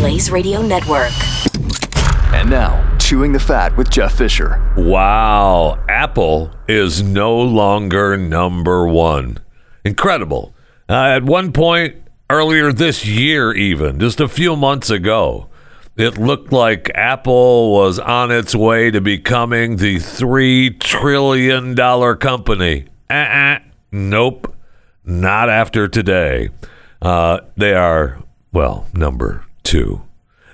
Blaze Radio Network. And now, Chewing the Fat with Jeff Fisher. Wow, Apple is no longer number one. Incredible. Uh, at one point earlier this year, even just a few months ago, it looked like Apple was on its way to becoming the $3 trillion company. Uh-uh. Nope. Not after today. Uh, they are, well, number two.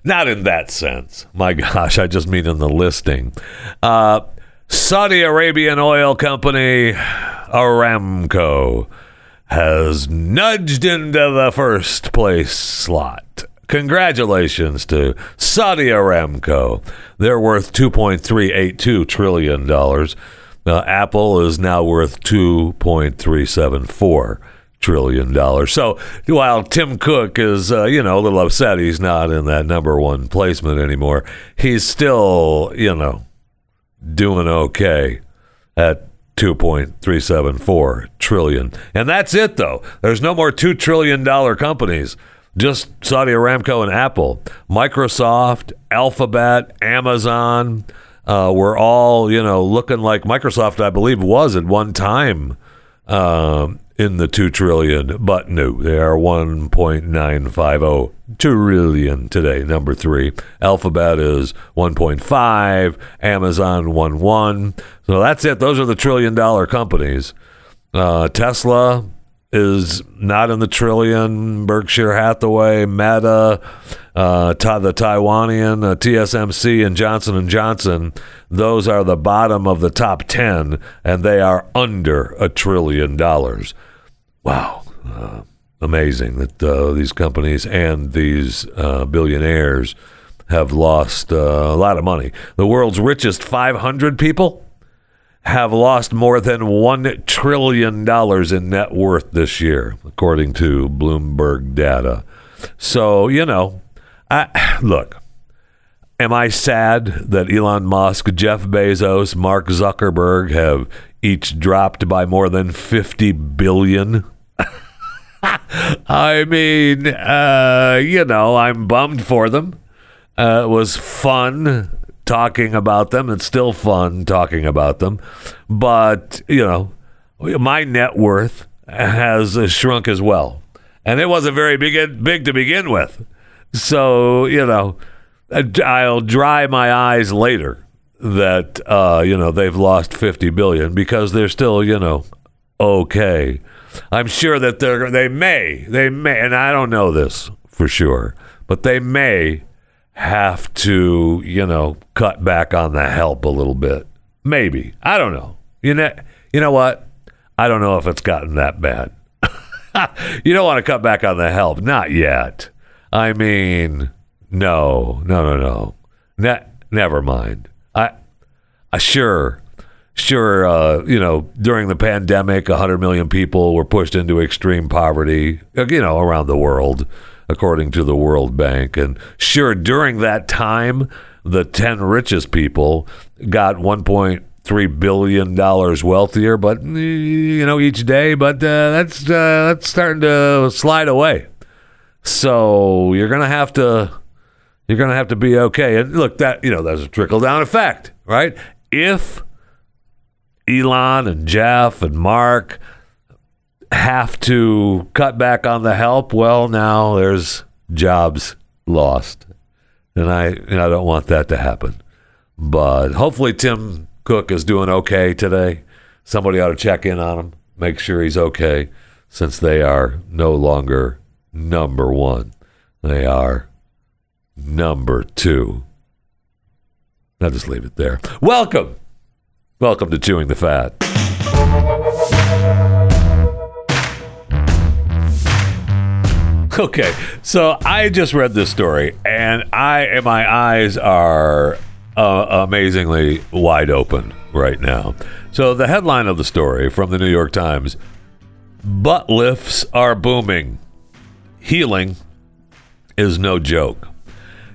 Not in that sense. My gosh, I just mean in the listing. Uh, Saudi Arabian oil company Aramco has nudged into the first place slot. Congratulations to Saudi Aramco. They're worth $2.382 trillion. Uh, Apple is now worth $2.374 trillion dollars. So while Tim Cook is, uh, you know, a little upset he's not in that number one placement anymore, he's still, you know, doing okay at 2.374 trillion. And that's it though. There's no more 2 trillion dollar companies. Just Saudi Aramco and Apple, Microsoft, Alphabet, Amazon, uh, were all you know looking like Microsoft, I believe, was at one time um, in the two trillion, but no, they are 1.950 trillion today. Number three, Alphabet is 1.5, Amazon 1.1. So that's it. Those are the trillion dollar companies. Uh, Tesla is not in the trillion. Berkshire Hathaway, Meta, uh, the Taiwanian uh, TSMC, and Johnson and Johnson. Those are the bottom of the top ten, and they are under a trillion dollars wow, uh, amazing that uh, these companies and these uh, billionaires have lost uh, a lot of money. The world's richest 500 people have lost more than $1 trillion in net worth this year, according to Bloomberg data. So, you know, I, look, am I sad that Elon Musk, Jeff Bezos, Mark Zuckerberg have each dropped by more than 50 billion I mean, uh, you know, I'm bummed for them. Uh, it was fun talking about them. It's still fun talking about them. But, you know, my net worth has shrunk as well. And it wasn't very big, big to begin with. So, you know, I'll dry my eyes later that, uh, you know, they've lost 50 billion because they're still, you know, okay. I'm sure that they're, they may they may, and I don't know this for sure, but they may have to you know cut back on the help a little bit. Maybe I don't know. You know you know what? I don't know if it's gotten that bad. you don't want to cut back on the help, not yet. I mean, no, no, no, no. Ne- never mind. I, I sure sure, uh, you know, during the pandemic, 100 million people were pushed into extreme poverty, uh, you know, around the world, according to the World Bank. And sure, during that time, the 10 richest people got 1.3 billion dollars wealthier, but you know, each day. But uh, that's uh, that's starting to slide away. So you're gonna have to you're gonna have to be okay. And look, that you know, there's a trickle down effect, right? If Elon and Jeff and Mark have to cut back on the help, well, now there's jobs lost. And I, and I don't want that to happen. But hopefully, Tim Cook is doing okay today. Somebody ought to check in on him, make sure he's okay, since they are no longer number one. They are number two. I'll just leave it there. Welcome Welcome to Chewing the Fat. Okay, so I just read this story, and I and my eyes are uh, amazingly wide open right now. So the headline of the story from the New York Times: Butt lifts are booming. Healing is no joke.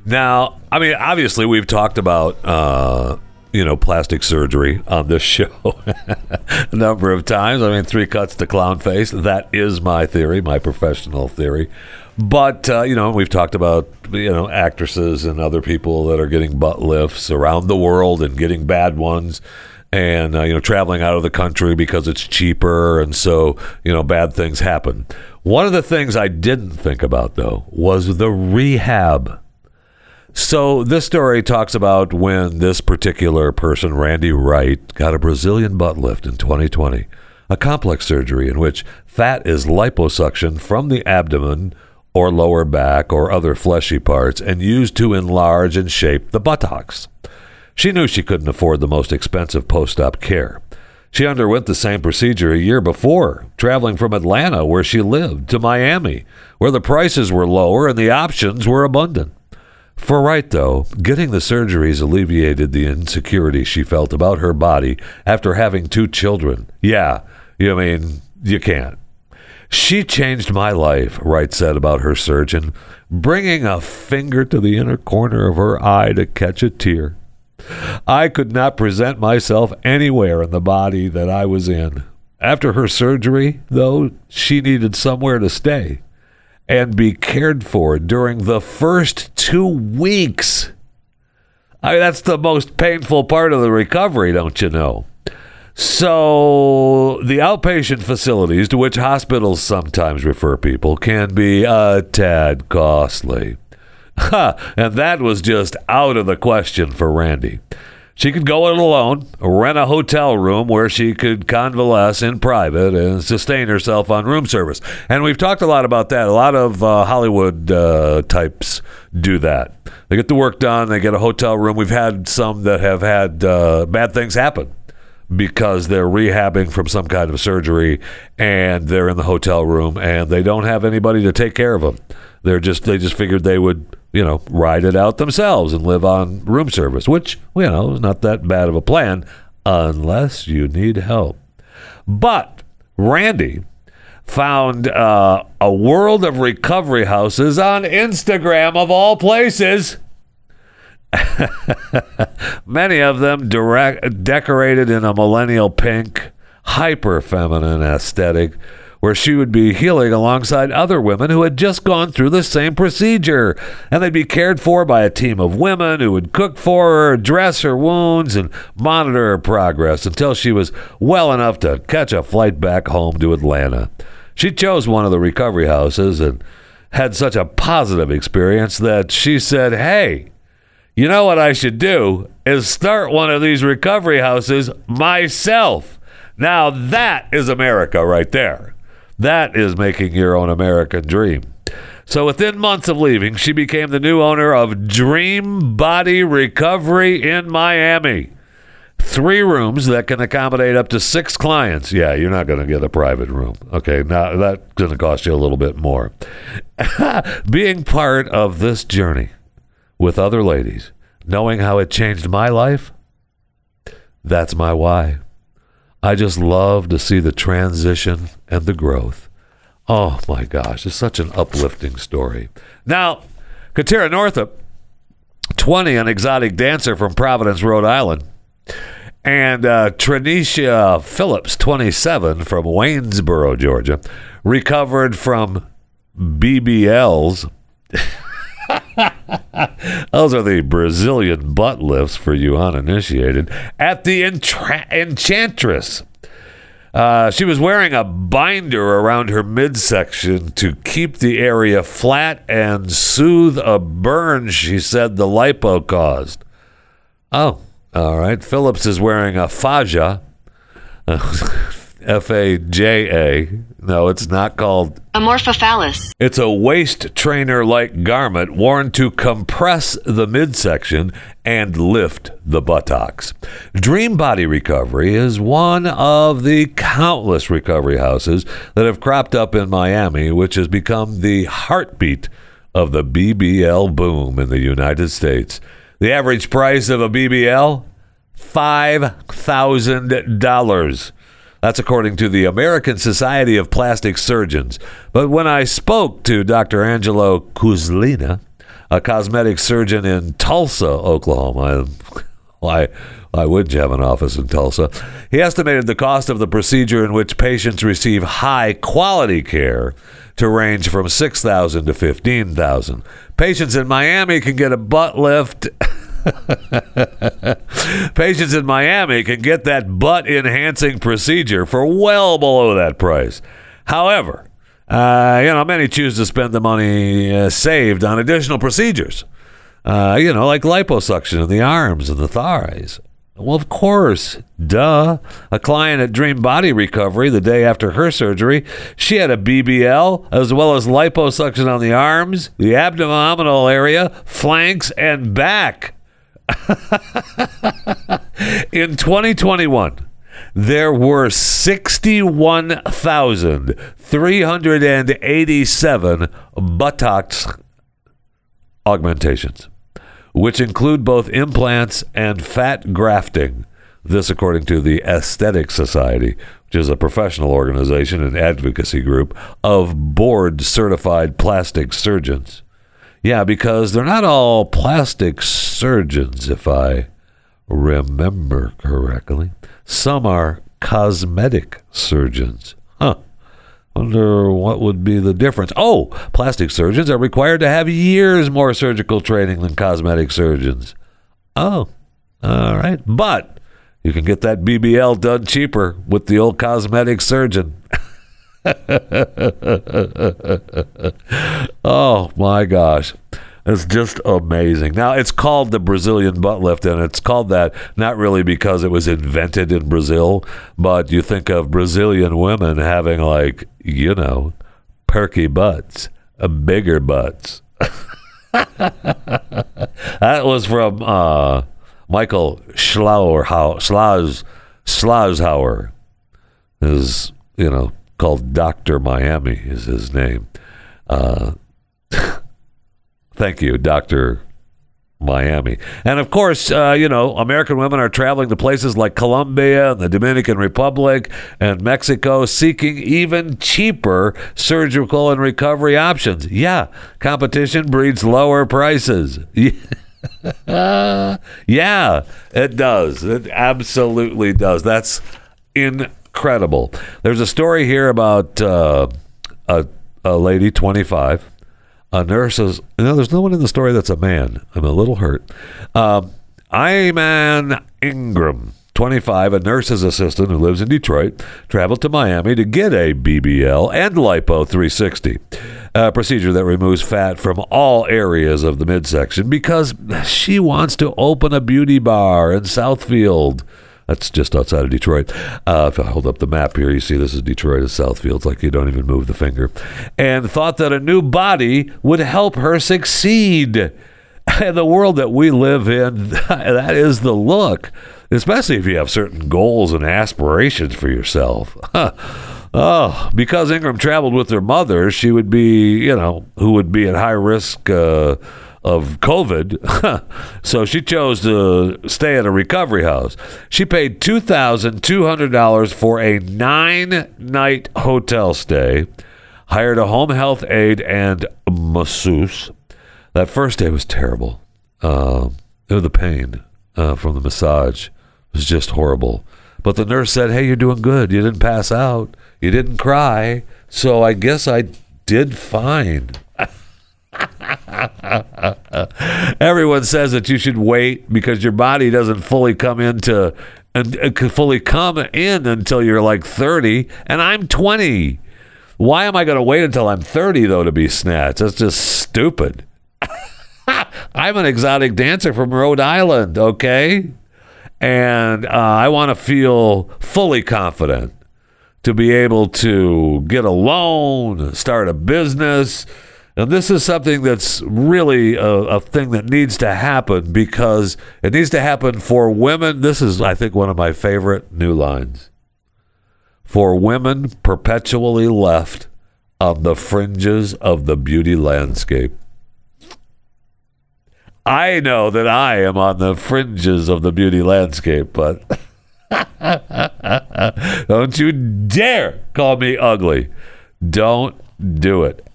Now, I mean, obviously, we've talked about uh, you know, plastic surgery on this show a number of times. I mean, three cuts to clown face. That is my theory, my professional theory. But uh, you know, we've talked about you know actresses and other people that are getting butt lifts around the world and getting bad ones, and uh, you know traveling out of the country because it's cheaper, and so you know bad things happen. One of the things I didn't think about though was the rehab. So this story talks about when this particular person, Randy Wright, got a Brazilian butt lift in 2020, a complex surgery in which fat is liposuctioned from the abdomen or lower back or other fleshy parts and used to enlarge and shape the buttocks. She knew she couldn't afford the most expensive post op care. She underwent the same procedure a year before, traveling from Atlanta, where she lived, to Miami, where the prices were lower and the options were abundant. For Wright, though, getting the surgeries alleviated the insecurity she felt about her body after having two children. Yeah, you mean, you can't. She changed my life, Wright said about her surgeon, bringing a finger to the inner corner of her eye to catch a tear. I could not present myself anywhere in the body that I was in. After her surgery, though, she needed somewhere to stay and be cared for during the first two weeks. I mean, that's the most painful part of the recovery, don't you know? So, the outpatient facilities to which hospitals sometimes refer people can be a tad costly. Ha! and that was just out of the question for Randy. She could go it alone, rent a hotel room where she could convalesce in private and sustain herself on room service. And we've talked a lot about that. A lot of uh, Hollywood uh, types do that. They get the work done, they get a hotel room. We've had some that have had uh, bad things happen because they're rehabbing from some kind of surgery and they're in the hotel room and they don't have anybody to take care of them. They're just they just figured they would you know ride it out themselves and live on room service, which you know is not that bad of a plan unless you need help. But Randy found uh, a world of recovery houses on Instagram of all places. Many of them direct, decorated in a millennial pink, hyper feminine aesthetic, where she would be healing alongside other women who had just gone through the same procedure. And they'd be cared for by a team of women who would cook for her, dress her wounds, and monitor her progress until she was well enough to catch a flight back home to Atlanta. She chose one of the recovery houses and had such a positive experience that she said, Hey, you know what I should do is start one of these recovery houses myself. Now that is America right there. That is making your own American dream. So within months of leaving, she became the new owner of Dream Body Recovery in Miami. Three rooms that can accommodate up to six clients. Yeah, you're not going to get a private room. Okay, now that's going to cost you a little bit more. Being part of this journey with other ladies, knowing how it changed my life, that's my why. I just love to see the transition and the growth. Oh my gosh, it's such an uplifting story. Now, Katera Northup, 20, an exotic dancer from Providence, Rhode Island, and uh, Trinisha Phillips, 27, from Waynesboro, Georgia, recovered from BBLs. Those are the Brazilian butt lifts for you uninitiated at the Entra- Enchantress. Uh, she was wearing a binder around her midsection to keep the area flat and soothe a burn she said the lipo caused. Oh, all right. Phillips is wearing a faja. F A J A. No, it's not called Amorphophallus. it's a waist trainer like garment worn to compress the midsection and lift the buttocks. Dream Body Recovery is one of the countless recovery houses that have cropped up in Miami, which has become the heartbeat of the BBL boom in the United States. The average price of a BBL? $5,000. That's according to the American Society of Plastic Surgeons. But when I spoke to Dr. Angelo Cuzalina, a cosmetic surgeon in Tulsa, Oklahoma, Why, why wouldn't you have an office in Tulsa? He estimated the cost of the procedure in which patients receive high quality care to range from 6000 to 15000 Patients in Miami can get a butt lift. Patients in Miami can get that butt enhancing procedure for well below that price. However, uh, you know, many choose to spend the money uh, saved on additional procedures. Uh, you know, like liposuction in the arms and the thighs. Well, of course, duh. A client at Dream Body Recovery the day after her surgery, she had a BBL as well as liposuction on the arms, the abdominal area, flanks, and back. In 2021, there were 61,387 buttocks augmentations, which include both implants and fat grafting. This, according to the Aesthetic Society, which is a professional organization and advocacy group of board certified plastic surgeons. Yeah, because they're not all plastic surgeons, if I remember correctly. Some are cosmetic surgeons. Huh. Wonder what would be the difference. Oh, plastic surgeons are required to have years more surgical training than cosmetic surgeons. Oh, all right. But you can get that BBL done cheaper with the old cosmetic surgeon. oh my gosh. It's just amazing. Now, it's called the Brazilian butt lift, and it's called that not really because it was invented in Brazil, but you think of Brazilian women having, like, you know, perky butts, uh, bigger butts. that was from uh, Michael Schlauer, Schlau, Schlaushauer. Is, you know, called Dr. Miami, is his name. Uh, Thank you, Dr. Miami. And of course, uh, you know, American women are traveling to places like Colombia and the Dominican Republic and Mexico seeking even cheaper surgical and recovery options. Yeah, competition breeds lower prices. yeah, it does. It absolutely does. That's incredible. There's a story here about uh, a, a lady, 25 a nurse says, "No, there's no one in the story that's a man. I'm a little hurt." Um, Iman Ingram, 25, a nurse's assistant who lives in Detroit, traveled to Miami to get a BBL and lipo 360, a procedure that removes fat from all areas of the midsection because she wants to open a beauty bar in Southfield. That's just outside of Detroit. Uh, if I hold up the map here, you see this is Detroit as Southfield. It's like you don't even move the finger. And thought that a new body would help her succeed. In the world that we live in, that is the look, especially if you have certain goals and aspirations for yourself. Oh, because Ingram traveled with her mother, she would be, you know, who would be at high risk uh, of COVID. so she chose to stay at a recovery house. She paid $2,200 for a nine night hotel stay, hired a home health aide and masseuse. That first day was terrible. Uh, the pain uh, from the massage was just horrible. But the nurse said, Hey, you're doing good. You didn't pass out. You didn't cry. So I guess I did fine. Everyone says that you should wait because your body doesn't fully come into and uh, fully come in until you're like 30 and I'm 20. Why am I going to wait until I'm 30 though to be snatched? That's just stupid. I'm an exotic dancer from Rhode Island, okay? And uh, I want to feel fully confident to be able to get a loan, start a business, now, this is something that's really a, a, thing that needs to happen because it needs to happen for women. This is, I think, one of my favorite new lines. For women perpetually left on the fringes of the beauty landscape. I know that I am on the fringes of the beauty landscape, but don't you dare call me ugly. Don't do it.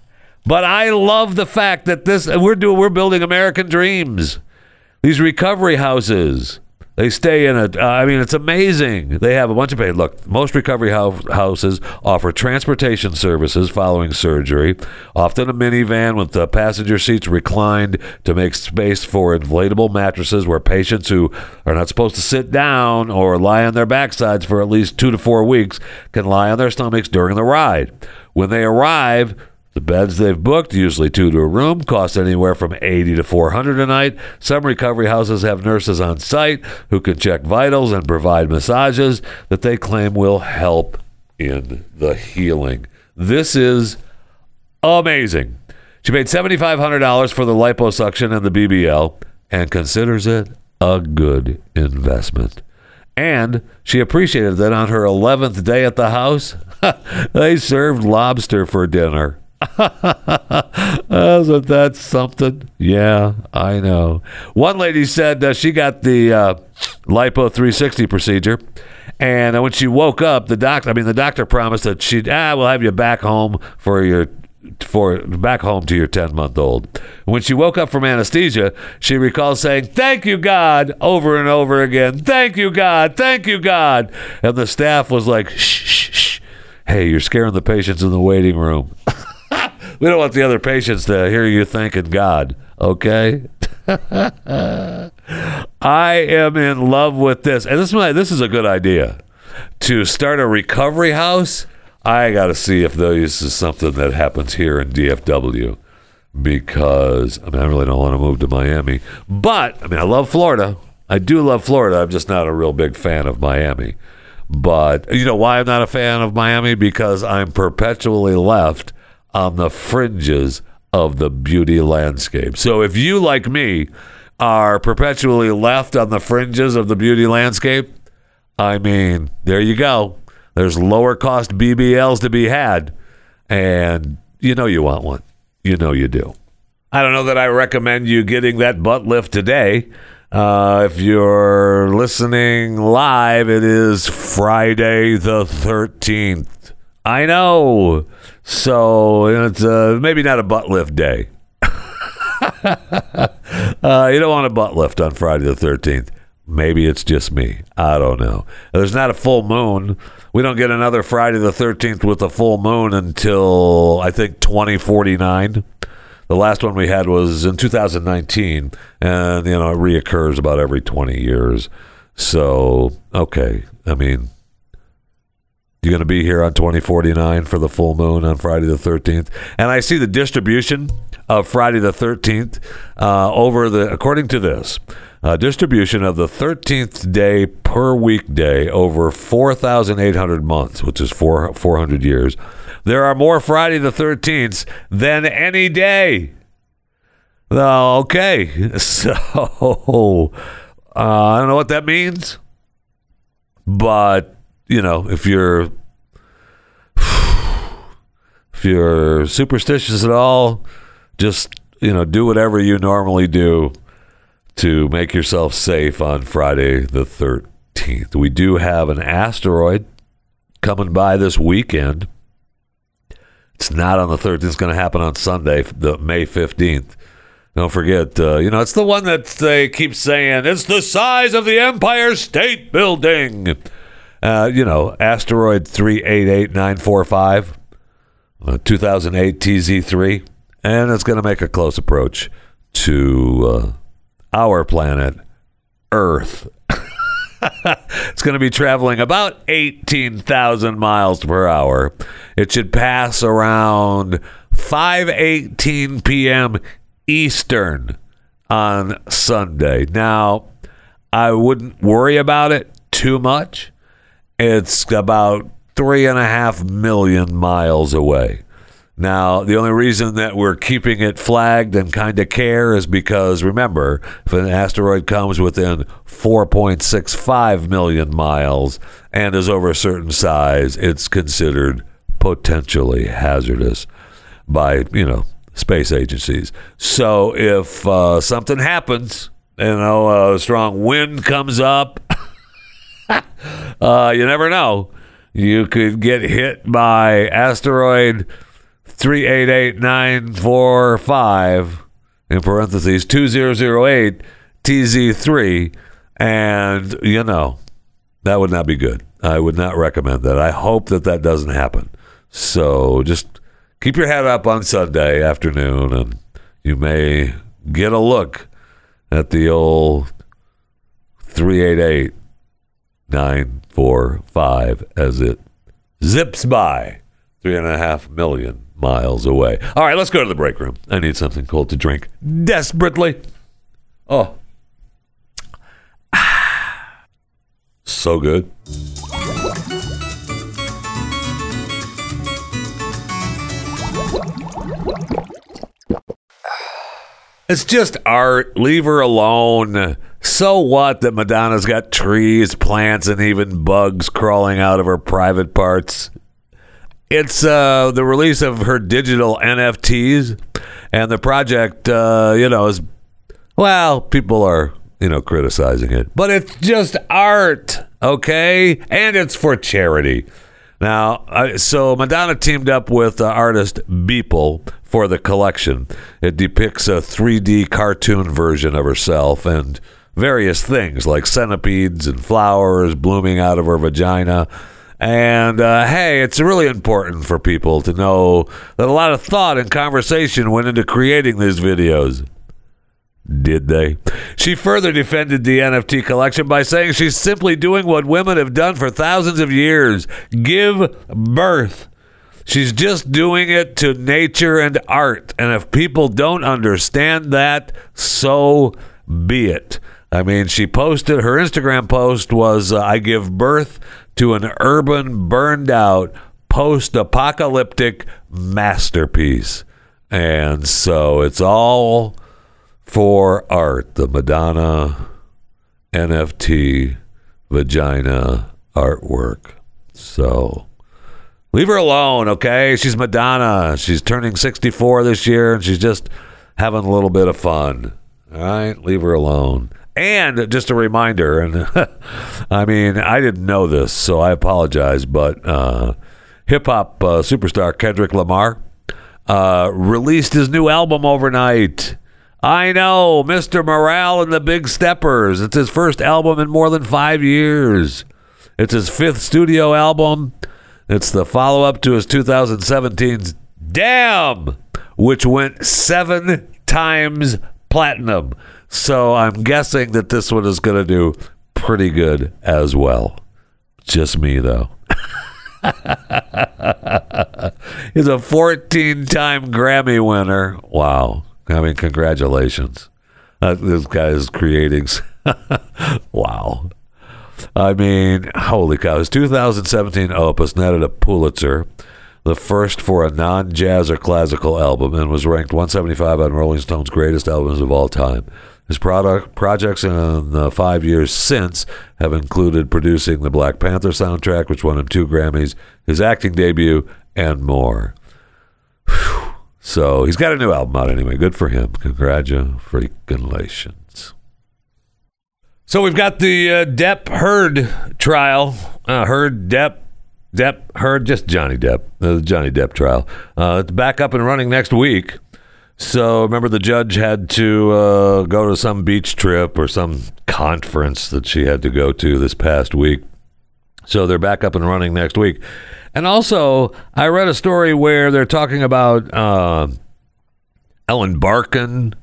But I love the fact that this we're doing we're building American dreams. These recovery houses. They stay in it. Uh, I mean, it's amazing. They have a bunch of paid. Look, most recovery hou- houses offer transportation services following surgery, often a minivan with the passenger seats reclined to make space for inflatable mattresses where patients who are not supposed to sit down or lie on their backsides for at least two to four weeks can lie on their stomachs during the ride. When they arrive, the beds they've booked, usually two to a room, cost anywhere from 80 to 400 a night. Some recovery houses have nurses on site who can check vitals and provide massages that they claim will help in the healing. This is amazing. She paid $7,500 for the liposuction and the BBL and considers it a good investment. And she appreciated that on her 11th day at the house, they served lobster for dinner. Isn't that something? Yeah, I know. One lady said uh, she got the uh, lipo 360 procedure, and uh, when she woke up, the doctor—I mean, the doctor promised that she'd ah, we'll have you back home for your for back home to your 10 month old. When she woke up from anesthesia, she recalls saying, Thank you, God, over and over again. Thank you, God. Thank you, God. And the staff was like, Shh, shh, shh. Hey, you're scaring the patients in the waiting room. we don't want the other patients to hear you thanking God, okay? I am in love with this. And this is, my, this is a good idea. To start a recovery house, I got to see if this is something that happens here in DFW because I mean I really don't want to move to Miami. But I mean I love Florida. I do love Florida. I'm just not a real big fan of Miami. But you know why I'm not a fan of Miami? Because I'm perpetually left on the fringes of the beauty landscape. So if you, like me, are perpetually left on the fringes of the beauty landscape, I mean, there you go. There's lower cost BBLs to be had. And you know you want one. You know you do. I don't know that I recommend you getting that butt lift today. Uh, if you're listening live, it is Friday the 13th. I know. So it's uh, maybe not a butt lift day. uh, you don't want a butt lift on Friday the 13th. Maybe it's just me. I don't know. There's not a full moon. We don't get another Friday the 13th with a full moon until I think 2049. The last one we had was in 2019, and you know it reoccurs about every 20 years. So okay, I mean, you're going to be here on 2049 for the full moon on Friday the 13th, and I see the distribution of Friday the 13th uh, over the according to this. Uh, distribution of the 13th day per weekday over 4,800 months, which is four, 400 years. There are more Friday the 13th than any day. Okay, so uh, I don't know what that means, but you know, if you're if you're superstitious at all, just you know, do whatever you normally do to make yourself safe on Friday the 13th. We do have an asteroid coming by this weekend. It's not on the 13th. It's going to happen on Sunday, the May 15th. Don't forget, uh, you know, it's the one that they keep saying it's the size of the Empire State Building. Uh, you know, asteroid 388945, uh, 2008 TZ3, and it's going to make a close approach to uh, our planet, Earth. it's going to be traveling about 18,000 miles per hour. It should pass around 5:18 p.m. Eastern on Sunday. Now, I wouldn't worry about it too much. It's about three and a half million miles away. Now, the only reason that we're keeping it flagged and kind of care is because remember, if an asteroid comes within 4.65 million miles and is over a certain size, it's considered potentially hazardous by, you know, space agencies. So if uh, something happens, you know, a strong wind comes up, uh, you never know. You could get hit by asteroid 388945 in parentheses 2008 TZ3 And, you know, that would not be good. I would not recommend that. I hope that that doesn't happen. So just keep your head up on Sunday afternoon and you may get a look at the old 388 945 as it zips by three and a half million miles away. All right, let's go to the break room. I need something cold to drink desperately. Oh. So good. It's just art. Leave her alone. So what that Madonna's got trees, plants, and even bugs crawling out of her private parts? It's uh, the release of her digital NFTs, and the project, uh, you know, is well, people are you know criticizing it, but it's just art, okay, and it's for charity. Now, so Madonna teamed up with uh, artist Beeple for the collection. It depicts a 3D cartoon version of herself and various things like centipedes and flowers blooming out of her vagina. And uh, hey, it's really important for people to know that a lot of thought and conversation went into creating these videos. Did they? She further defended the NFT collection by saying she's simply doing what women have done for thousands of years give birth. She's just doing it to nature and art. And if people don't understand that, so be it. I mean, she posted her Instagram post was uh, I give birth to an urban, burned out, post apocalyptic masterpiece. And so it's all for art, the Madonna NFT vagina artwork. So leave her alone, okay? She's Madonna. She's turning 64 this year and she's just having a little bit of fun. All right? Leave her alone. And just a reminder, and I mean, I didn't know this, so I apologize, but uh, hip hop uh, superstar Kendrick Lamar uh, released his new album overnight. I know, Mr. Morale and the Big Steppers. It's his first album in more than five years. It's his fifth studio album. It's the follow up to his 2017's Damn, which went seven times platinum. So I'm guessing that this one is going to do pretty good as well. Just me, though. He's a 14 time Grammy winner. Wow. I mean, congratulations. Uh, this guy is creating. wow. I mean, holy cow. His 2017 opus netted a Pulitzer, the first for a non jazz or classical album, and was ranked 175 on Rolling Stone's greatest albums of all time. His product projects in the five years since have included producing the Black Panther soundtrack, which won him two Grammys, his acting debut, and more. Whew. So he's got a new album out anyway. Good for him. Congratulations. So we've got the uh, Depp Heard trial. Uh, Heard Depp Depp Heard just Johnny Depp. Uh, the Johnny Depp trial. Uh, it's back up and running next week. So remember, the judge had to uh, go to some beach trip or some conference that she had to go to this past week. So they're back up and running next week. And also, I read a story where they're talking about uh, Ellen Barkin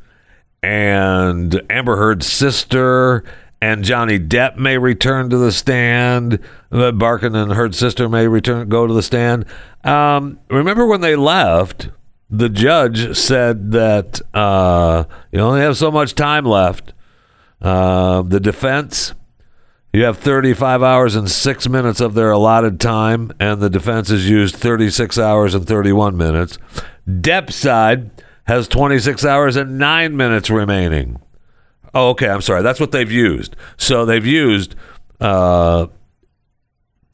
and Amber Heard's sister and Johnny Depp may return to the stand. Barkin and Heard's sister may return go to the stand. Um, remember when they left? The judge said that uh, you only have so much time left. Uh, the defense, you have 35 hours and six minutes of their allotted time, and the defense has used 36 hours and 31 minutes. Depp's side has 26 hours and nine minutes remaining. Oh, okay. I'm sorry. That's what they've used. So they've used uh,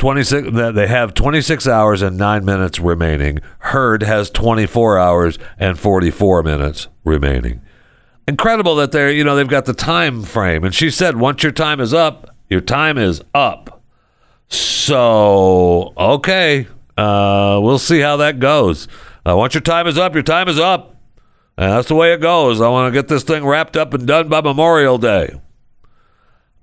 26 they have 26 hours and 9 minutes remaining. Heard has 24 hours and 44 minutes remaining. Incredible that they're, you know, they've got the time frame. And she said once your time is up, your time is up. So, okay. Uh, we'll see how that goes. Uh, once your time is up, your time is up. And that's the way it goes. I want to get this thing wrapped up and done by Memorial Day.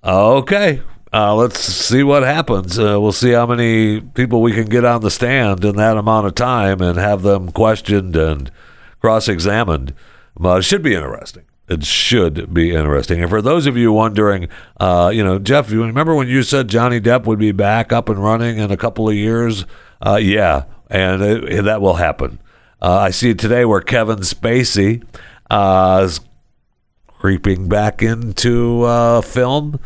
Okay. Uh, let's see what happens. Uh, we'll see how many people we can get on the stand in that amount of time and have them questioned and cross examined. But it should be interesting. It should be interesting. And for those of you wondering, uh, you know, Jeff, you remember when you said Johnny Depp would be back up and running in a couple of years? Uh, yeah, and it, that will happen. Uh, I see today where Kevin Spacey uh, is creeping back into film,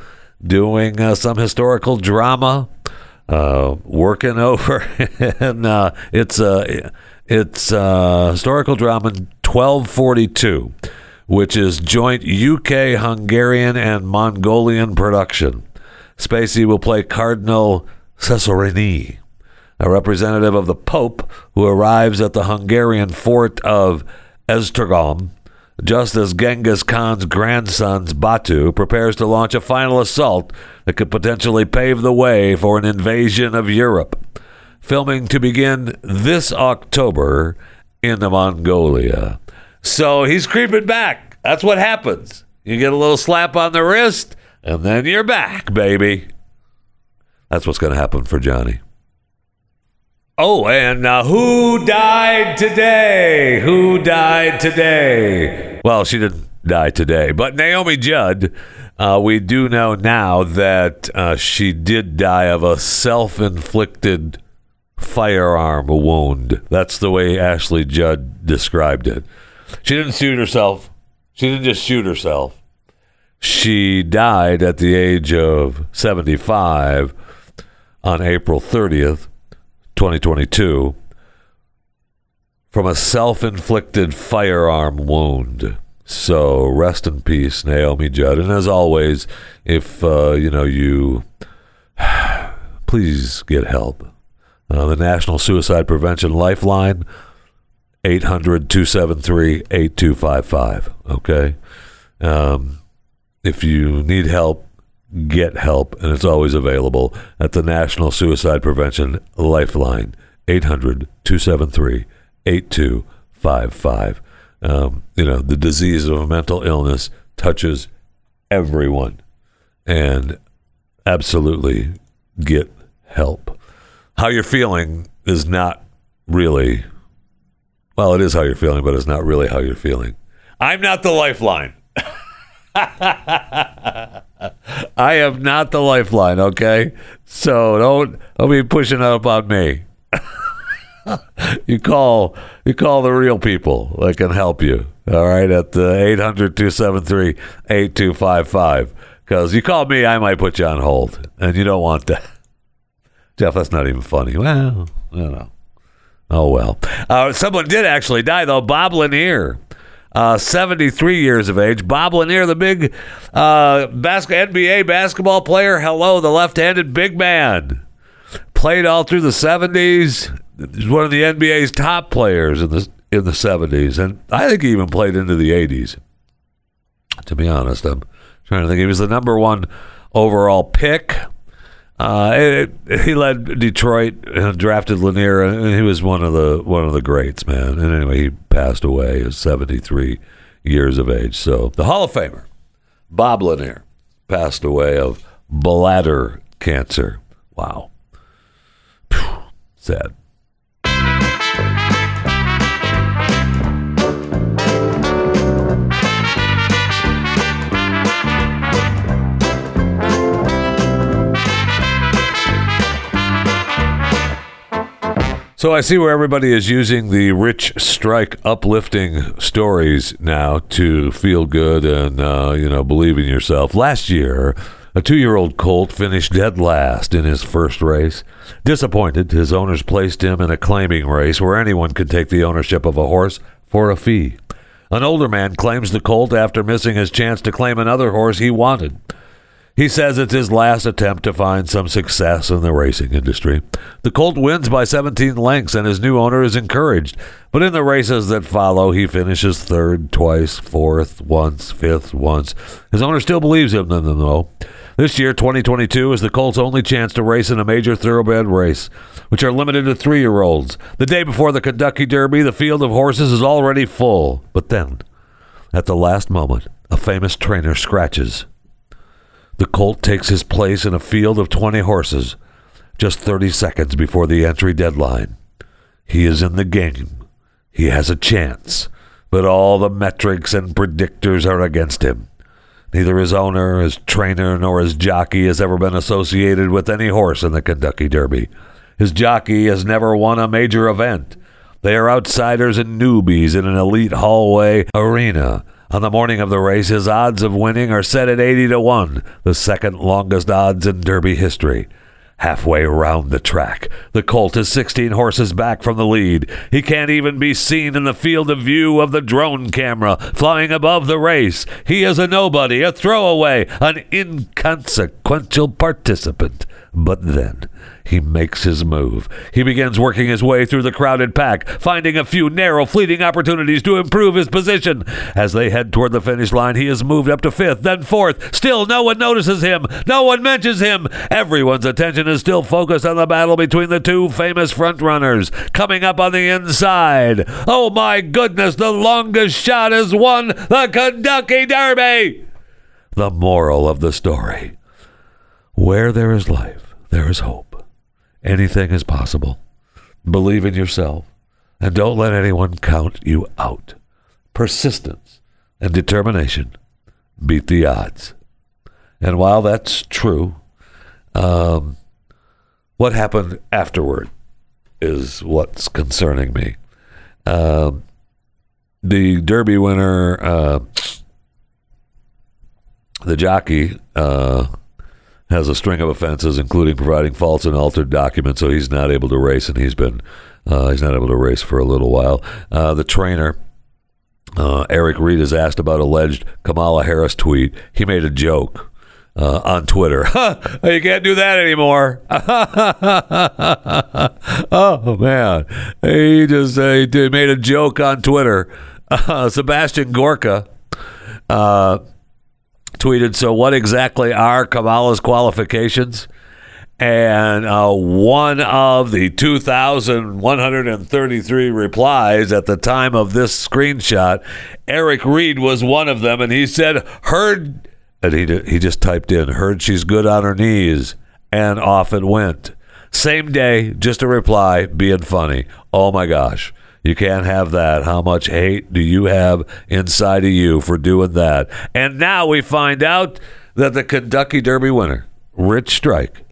doing uh, some historical drama, uh, working over, and uh, it's a it's a historical drama 1242, which is joint UK, Hungarian, and Mongolian production. Spacey will play Cardinal Cesarini, a representative of the Pope who arrives at the Hungarian fort of Esztergom just as Genghis Khan's grandson's Batu prepares to launch a final assault that could potentially pave the way for an invasion of Europe. Filming to begin this October in Mongolia. So he's creeping back. That's what happens. You get a little slap on the wrist, and then you're back, baby. That's what's going to happen for Johnny. Oh, and uh, who died today? Who died today? Well, she didn't die today, but Naomi Judd, uh, we do know now that uh, she did die of a self inflicted firearm wound. That's the way Ashley Judd described it. She didn't shoot herself. She didn't just shoot herself. She died at the age of 75 on April 30th 2022 from a self inflicted firearm wound. So rest in peace, Naomi Judd. And as always, if uh, you know you, please get help. Uh, the National Suicide Prevention Lifeline, 800 273 8255. Okay. Um, if you need help, get help, and it's always available at the National Suicide Prevention Lifeline, 800 273 8255. Um, you know, the disease of mental illness touches everyone, and absolutely get help. How you're feeling is not really, well, it is how you're feeling, but it's not really how you're feeling. I'm not the lifeline. I am not the lifeline, okay? So don't don't be pushing up on me. you call you call the real people that can help you. All right, at the 800-273-8255. Because you call me, I might put you on hold, and you don't want that. Jeff, that's not even funny. Well, I don't know. Oh well. Uh, someone did actually die though. Bob Lanier uh, 73 years of age. Bob Lanier, the big uh, bas- NBA basketball player. Hello, the left-handed big man. Played all through the 70s. He's one of the NBA's top players in the in the 70s, and I think he even played into the 80s. To be honest, I'm trying to think. He was the number one overall pick. Uh, he led Detroit and drafted Lanier, and he was one of the one of the greats, man. And anyway, he passed away at 73 years of age. So the Hall of Famer, Bob Lanier, passed away of bladder cancer. Wow, Whew, sad. So I see where everybody is using the rich strike uplifting stories now to feel good and uh, you know believe in yourself. Last year, a two-year-old colt finished dead last in his first race. Disappointed, his owners placed him in a claiming race where anyone could take the ownership of a horse for a fee. An older man claims the colt after missing his chance to claim another horse he wanted. He says it's his last attempt to find some success in the racing industry. The Colt wins by 17 lengths, and his new owner is encouraged. But in the races that follow, he finishes third twice, fourth once, fifth once. His owner still believes him, though. This year, 2022, is the Colts' only chance to race in a major thoroughbred race, which are limited to three year olds. The day before the Kentucky Derby, the field of horses is already full. But then, at the last moment, a famous trainer scratches The colt takes his place in a field of 20 horses just 30 seconds before the entry deadline. He is in the game. He has a chance, but all the metrics and predictors are against him. Neither his owner, his trainer, nor his jockey has ever been associated with any horse in the Kentucky Derby. His jockey has never won a major event. They are outsiders and newbies in an elite hallway arena. On the morning of the race, his odds of winning are set at 80 to 1, the second longest odds in Derby history. Halfway around the track, the colt is 16 horses back from the lead. He can't even be seen in the field of view of the drone camera flying above the race. He is a nobody, a throwaway, an inconsequential participant. But then he makes his move. He begins working his way through the crowded pack, finding a few narrow, fleeting opportunities to improve his position. As they head toward the finish line, he is moved up to fifth, then fourth. Still, no one notices him. No one mentions him. Everyone's attention is still focused on the battle between the two famous frontrunners coming up on the inside. Oh my goodness, the longest shot has won the Kentucky Derby. The moral of the story. Where there is life, there is hope. Anything is possible. Believe in yourself and don't let anyone count you out. Persistence and determination beat the odds. And while that's true, um, what happened afterward is what's concerning me. Um, the Derby winner, uh, the jockey, uh, has a string of offenses, including providing false and altered documents, so he's not able to race, and he's been uh, he's not able to race for a little while. Uh, the trainer. Uh, Eric Reed is asked about alleged Kamala Harris tweet. He made a joke uh, on Twitter. you can't do that anymore. oh man, he just uh, he made a joke on Twitter. Sebastian Gorka uh, tweeted, So, what exactly are Kamala's qualifications? And uh, one of the 2,133 replies at the time of this screenshot, Eric Reed was one of them, and he said, Heard, and he, he just typed in, Heard she's good on her knees, and off it went. Same day, just a reply, being funny. Oh my gosh. You can't have that. How much hate do you have inside of you for doing that? And now we find out that the Kentucky Derby winner, Rich Strike,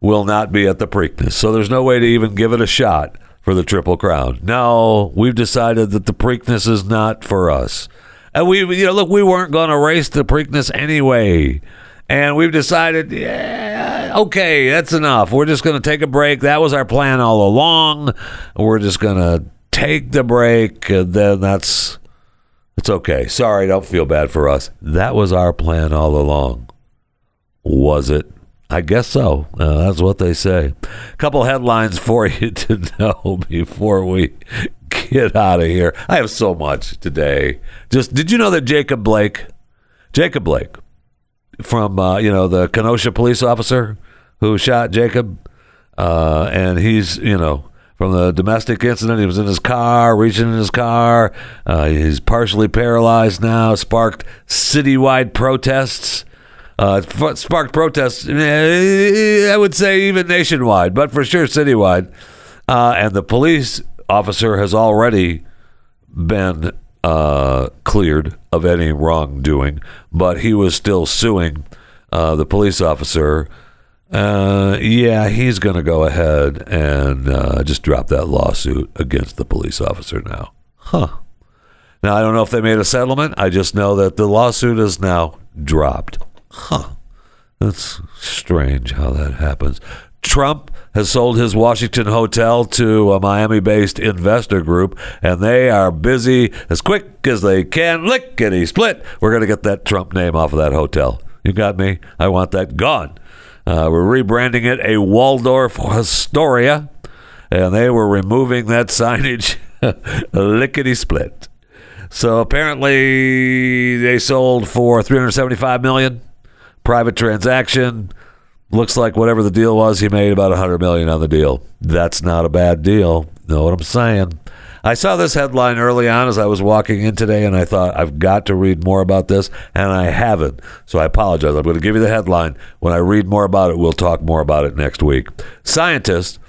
will not be at the Preakness. So there's no way to even give it a shot for the Triple Crown. No, we've decided that the Preakness is not for us. And we, you know, look, we weren't going to race the Preakness anyway. And we've decided, yeah, okay, that's enough. We're just going to take a break. That was our plan all along. We're just going to take the break, and then that's it's okay. Sorry, don't feel bad for us. That was our plan all along. Was it? I guess so. Uh, that's what they say. A couple headlines for you to know before we get out of here. I have so much today. Just did you know that Jacob Blake, Jacob Blake, from uh, you know the Kenosha police officer who shot Jacob, uh, and he's you know from the domestic incident. He was in his car, reaching in his car. Uh, he's partially paralyzed now. Sparked citywide protests. Uh, sparked protests, I would say even nationwide, but for sure citywide. Uh, and the police officer has already been uh, cleared of any wrongdoing, but he was still suing uh, the police officer uh, yeah, he's going to go ahead and uh, just drop that lawsuit against the police officer now. Huh. Now, I don't know if they made a settlement. I just know that the lawsuit is now dropped. Huh. That's strange how that happens. Trump has sold his Washington hotel to a Miami based investor group, and they are busy as quick as they can. Lickety split. We're going to get that Trump name off of that hotel. You got me? I want that gone. Uh, we're rebranding it a Waldorf Astoria, and they were removing that signage lickety split. So apparently they sold for 375 million. Private transaction. Looks like whatever the deal was, he made about 100 million on the deal. That's not a bad deal. Know what I'm saying? I saw this headline early on as I was walking in today, and I thought, I've got to read more about this, and I haven't. So I apologize. I'm going to give you the headline. When I read more about it, we'll talk more about it next week. Scientists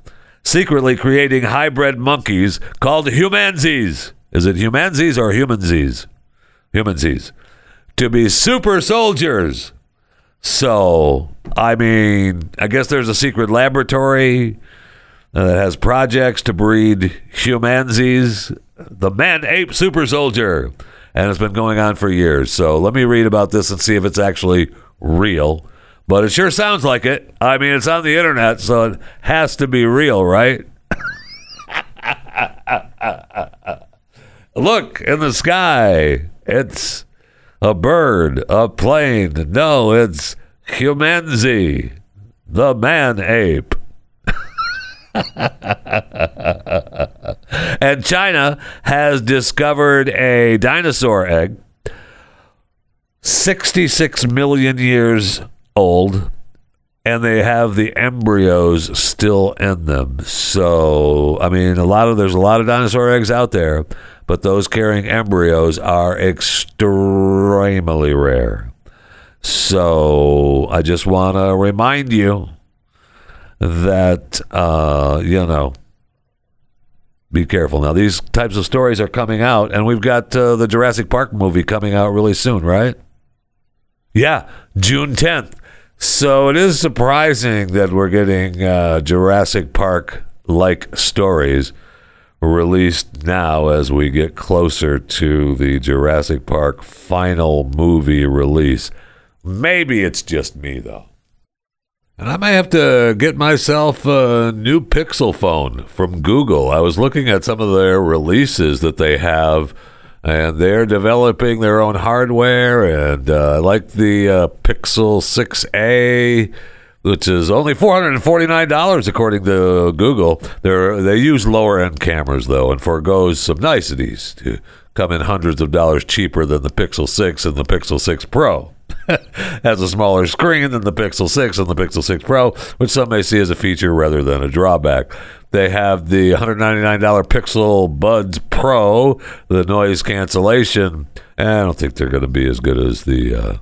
secretly creating hybrid monkeys called humanzees. Is it humanzees or humanzees? Humanzees. To be super soldiers. So, I mean, I guess there's a secret laboratory uh, that has projects to breed humanzees, the man ape super soldier. And it's been going on for years. So let me read about this and see if it's actually real. But it sure sounds like it. I mean, it's on the internet, so it has to be real, right? Look in the sky. It's a bird, a plane. No, it's Humanzee, the man ape. and China has discovered a dinosaur egg 66 million years old and they have the embryos still in them. So, I mean, a lot of there's a lot of dinosaur eggs out there, but those carrying embryos are extremely rare. So, I just want to remind you that uh, you know be careful. Now these types of stories are coming out and we've got uh, the jurassic park movie coming out really soon right? Yeah june 10th so it is surprising that we're getting uh, jurassic park like stories released now as we get closer to the jurassic park final movie release. Maybe it's just me though and I may have to get myself a new Pixel phone from Google. I was looking at some of their releases that they have, and they're developing their own hardware. And uh, like the uh, Pixel 6a, which is only $449 according to Google. They're, they use lower end cameras, though, and foregoes some niceties to come in hundreds of dollars cheaper than the Pixel 6 and the Pixel 6 Pro. has a smaller screen than the Pixel 6 and the Pixel 6 Pro, which some may see as a feature rather than a drawback. They have the $199 Pixel Buds Pro, the noise cancellation. And I don't think they're going to be as good as the uh,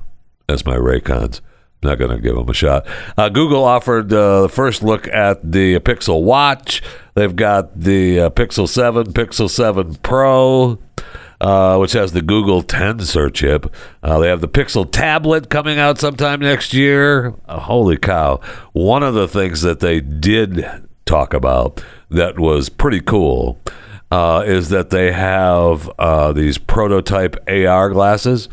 as my Raycons. Not going to give them a shot. Uh, Google offered uh, the first look at the Pixel Watch. They've got the uh, Pixel 7, Pixel 7 Pro, uh, which has the Google Tensor chip. Uh, they have the Pixel tablet coming out sometime next year. Uh, holy cow. One of the things that they did talk about that was pretty cool uh, is that they have uh, these prototype AR glasses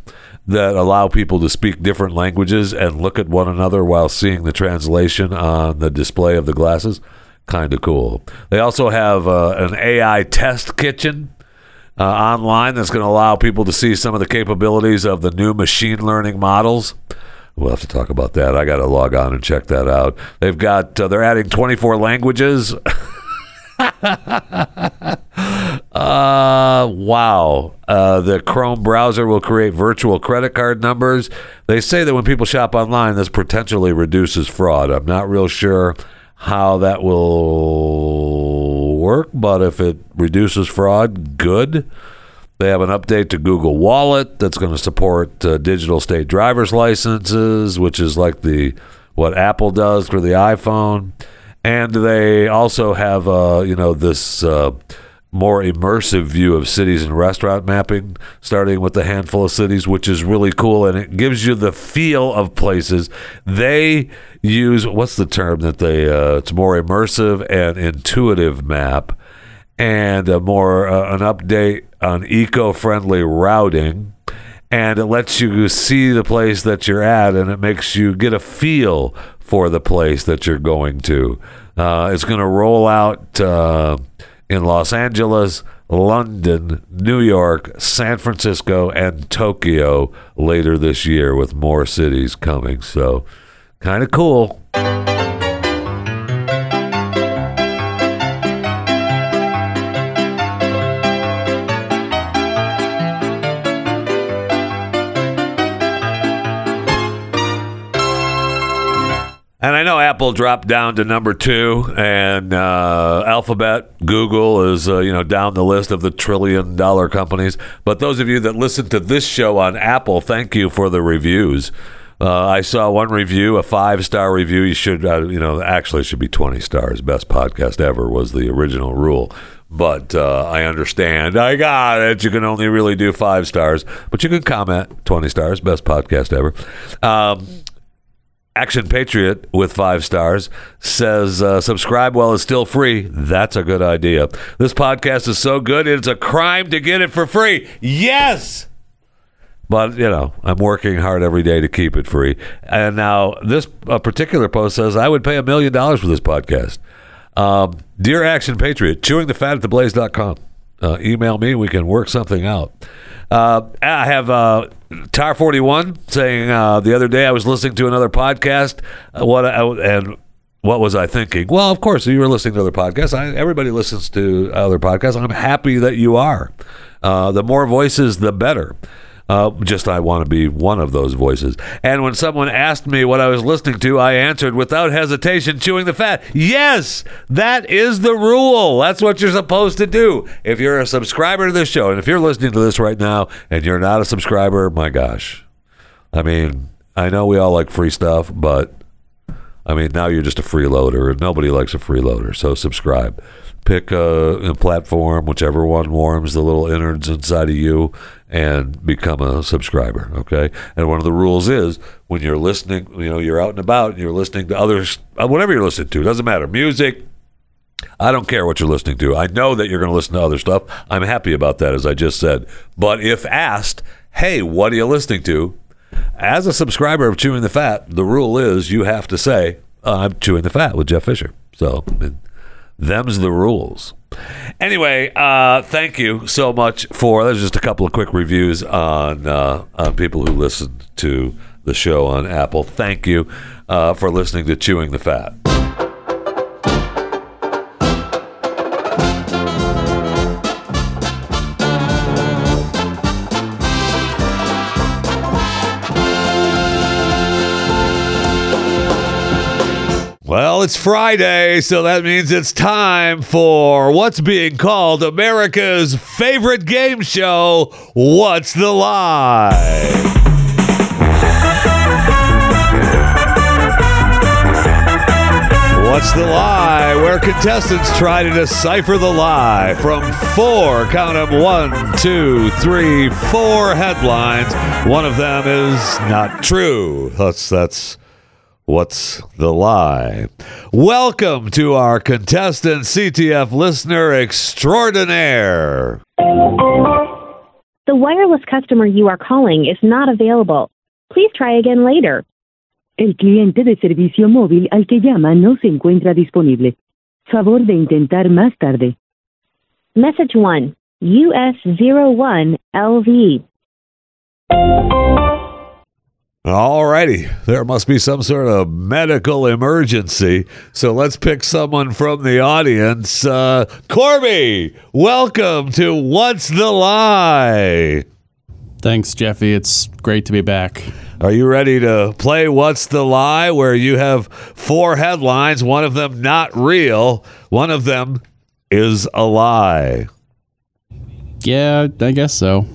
that allow people to speak different languages and look at one another while seeing the translation on the display of the glasses. Kind of cool. They also have uh, an AI test kitchen uh, online that's going to allow people to see some of the capabilities of the new machine learning models. We'll have to talk about that. I got to log on and check that out. They've got uh, they're adding 24 languages. uh wow. Uh, the Chrome browser will create virtual credit card numbers. They say that when people shop online, this potentially reduces fraud. I'm not real sure how that will work, but if it reduces fraud, good. They have an update to Google Wallet that's going to support uh, digital state driver's licenses, which is like the what Apple does for the iPhone. And they also have, uh, you know, this uh, more immersive view of cities and restaurant mapping, starting with a handful of cities, which is really cool. And it gives you the feel of places. They use, what's the term that they, uh, it's more immersive and intuitive map and a more, uh, an update on eco friendly routing. And it lets you see the place that you're at and it makes you get a feel for the place that you're going to. Uh, it's going to roll out uh, in Los Angeles, London, New York, San Francisco, and Tokyo later this year, with more cities coming. So, kind of cool. Know Apple dropped down to number two, and uh, Alphabet, Google is uh, you know down the list of the trillion dollar companies. But those of you that listen to this show on Apple, thank you for the reviews. Uh, I saw one review, a five star review. You should, uh, you know, actually should be 20 stars. Best podcast ever was the original rule. But uh, I understand. I got it. You can only really do five stars, but you can comment 20 stars. Best podcast ever. Um, Action Patriot with five stars says, uh, subscribe while it's still free. That's a good idea. This podcast is so good, it's a crime to get it for free. Yes! But, you know, I'm working hard every day to keep it free. And now, this uh, particular post says, I would pay a million dollars for this podcast. Um, Dear Action Patriot, chewing the fat at theblaze.com. Uh, email me, we can work something out. Uh, I have Forty One saying uh, the other day I was listening to another podcast. Uh, what I, and what was I thinking? Well, of course you were listening to other podcasts. I, everybody listens to other podcasts. I'm happy that you are. Uh, the more voices, the better. Uh, just I want to be one of those voices. And when someone asked me what I was listening to, I answered without hesitation, chewing the fat. Yes, that is the rule. That's what you're supposed to do. If you're a subscriber to this show, and if you're listening to this right now and you're not a subscriber, my gosh. I mean, I know we all like free stuff, but I mean, now you're just a freeloader, nobody likes a freeloader. So subscribe. Pick a, a platform, whichever one warms the little innards inside of you, and become a subscriber. Okay. And one of the rules is when you're listening, you know, you're out and about and you're listening to others, uh, whatever you're listening to, doesn't matter. Music, I don't care what you're listening to. I know that you're going to listen to other stuff. I'm happy about that, as I just said. But if asked, hey, what are you listening to? As a subscriber of Chewing the Fat, the rule is you have to say, I'm chewing the fat with Jeff Fisher. So, I mean, them's the rules. Anyway, uh, thank you so much for. There's just a couple of quick reviews on uh, on people who listen to the show on Apple. Thank you uh, for listening to Chewing the Fat. Well, it's Friday, so that means it's time for what's being called America's favorite game show, What's the Lie? What's the Lie? Where contestants try to decipher the lie from four, count them, one, two, three, four headlines. One of them is not true. That's, that's What's the lie? Welcome to our contestant CTF listener extraordinaire. The wireless customer you are calling is not available. Please try again later. El cliente de servicio móvil al que llama no se encuentra disponible. Favor de intentar más tarde. Message 1 US01 LV. Alrighty, there must be some sort of medical emergency. So let's pick someone from the audience. Uh, Corby, welcome to What's the Lie? Thanks, Jeffy. It's great to be back. Are you ready to play What's the Lie? Where you have four headlines, one of them not real, one of them is a lie. Yeah, I guess so.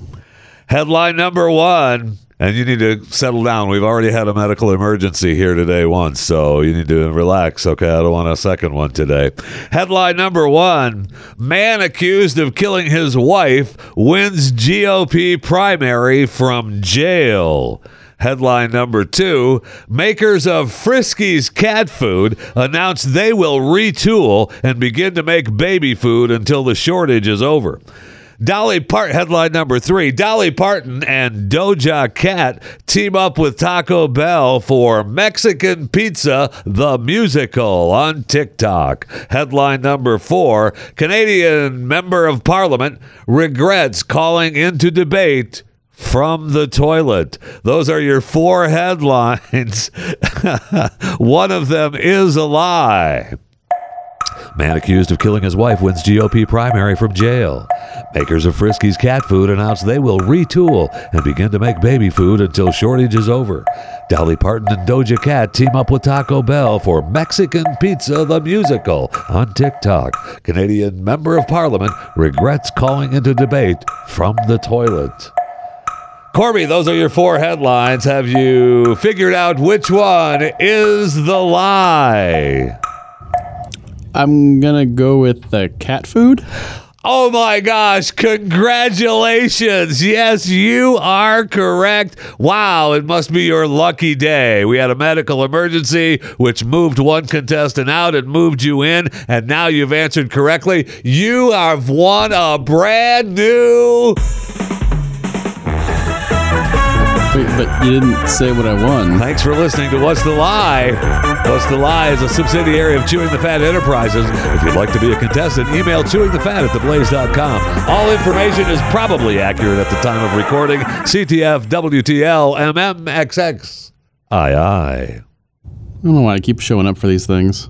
Headline number one and you need to settle down. We've already had a medical emergency here today once, so you need to relax, okay? I don't want a second one today. Headline number one Man accused of killing his wife wins GOP primary from jail. Headline number two Makers of Friskies cat food announce they will retool and begin to make baby food until the shortage is over. Dolly Parton, headline number three Dolly Parton and Doja Cat team up with Taco Bell for Mexican Pizza, the musical on TikTok. Headline number four Canadian Member of Parliament regrets calling into debate from the toilet. Those are your four headlines. One of them is a lie. Man accused of killing his wife wins GOP primary from jail. Makers of Friskies cat food announce they will retool and begin to make baby food until shortage is over. Dolly Parton and Doja Cat team up with Taco Bell for Mexican Pizza the Musical on TikTok. Canadian Member of Parliament regrets calling into debate from the toilet. Corby, those are your four headlines. Have you figured out which one is the lie? I'm gonna go with the cat food. Oh my gosh, congratulations. Yes, you are correct. Wow, it must be your lucky day. We had a medical emergency which moved one contestant out and moved you in, and now you've answered correctly. You have won a brand new. But you didn't say what I won. Thanks for listening to What's the Lie. What's the Lie is a subsidiary of Chewing the Fat Enterprises. If you'd like to be a contestant, email chewingthefat at theblaze.com. All information is probably accurate at the time of recording. CTF, WTL, MMXX. Aye, aye. I don't know why I keep showing up for these things.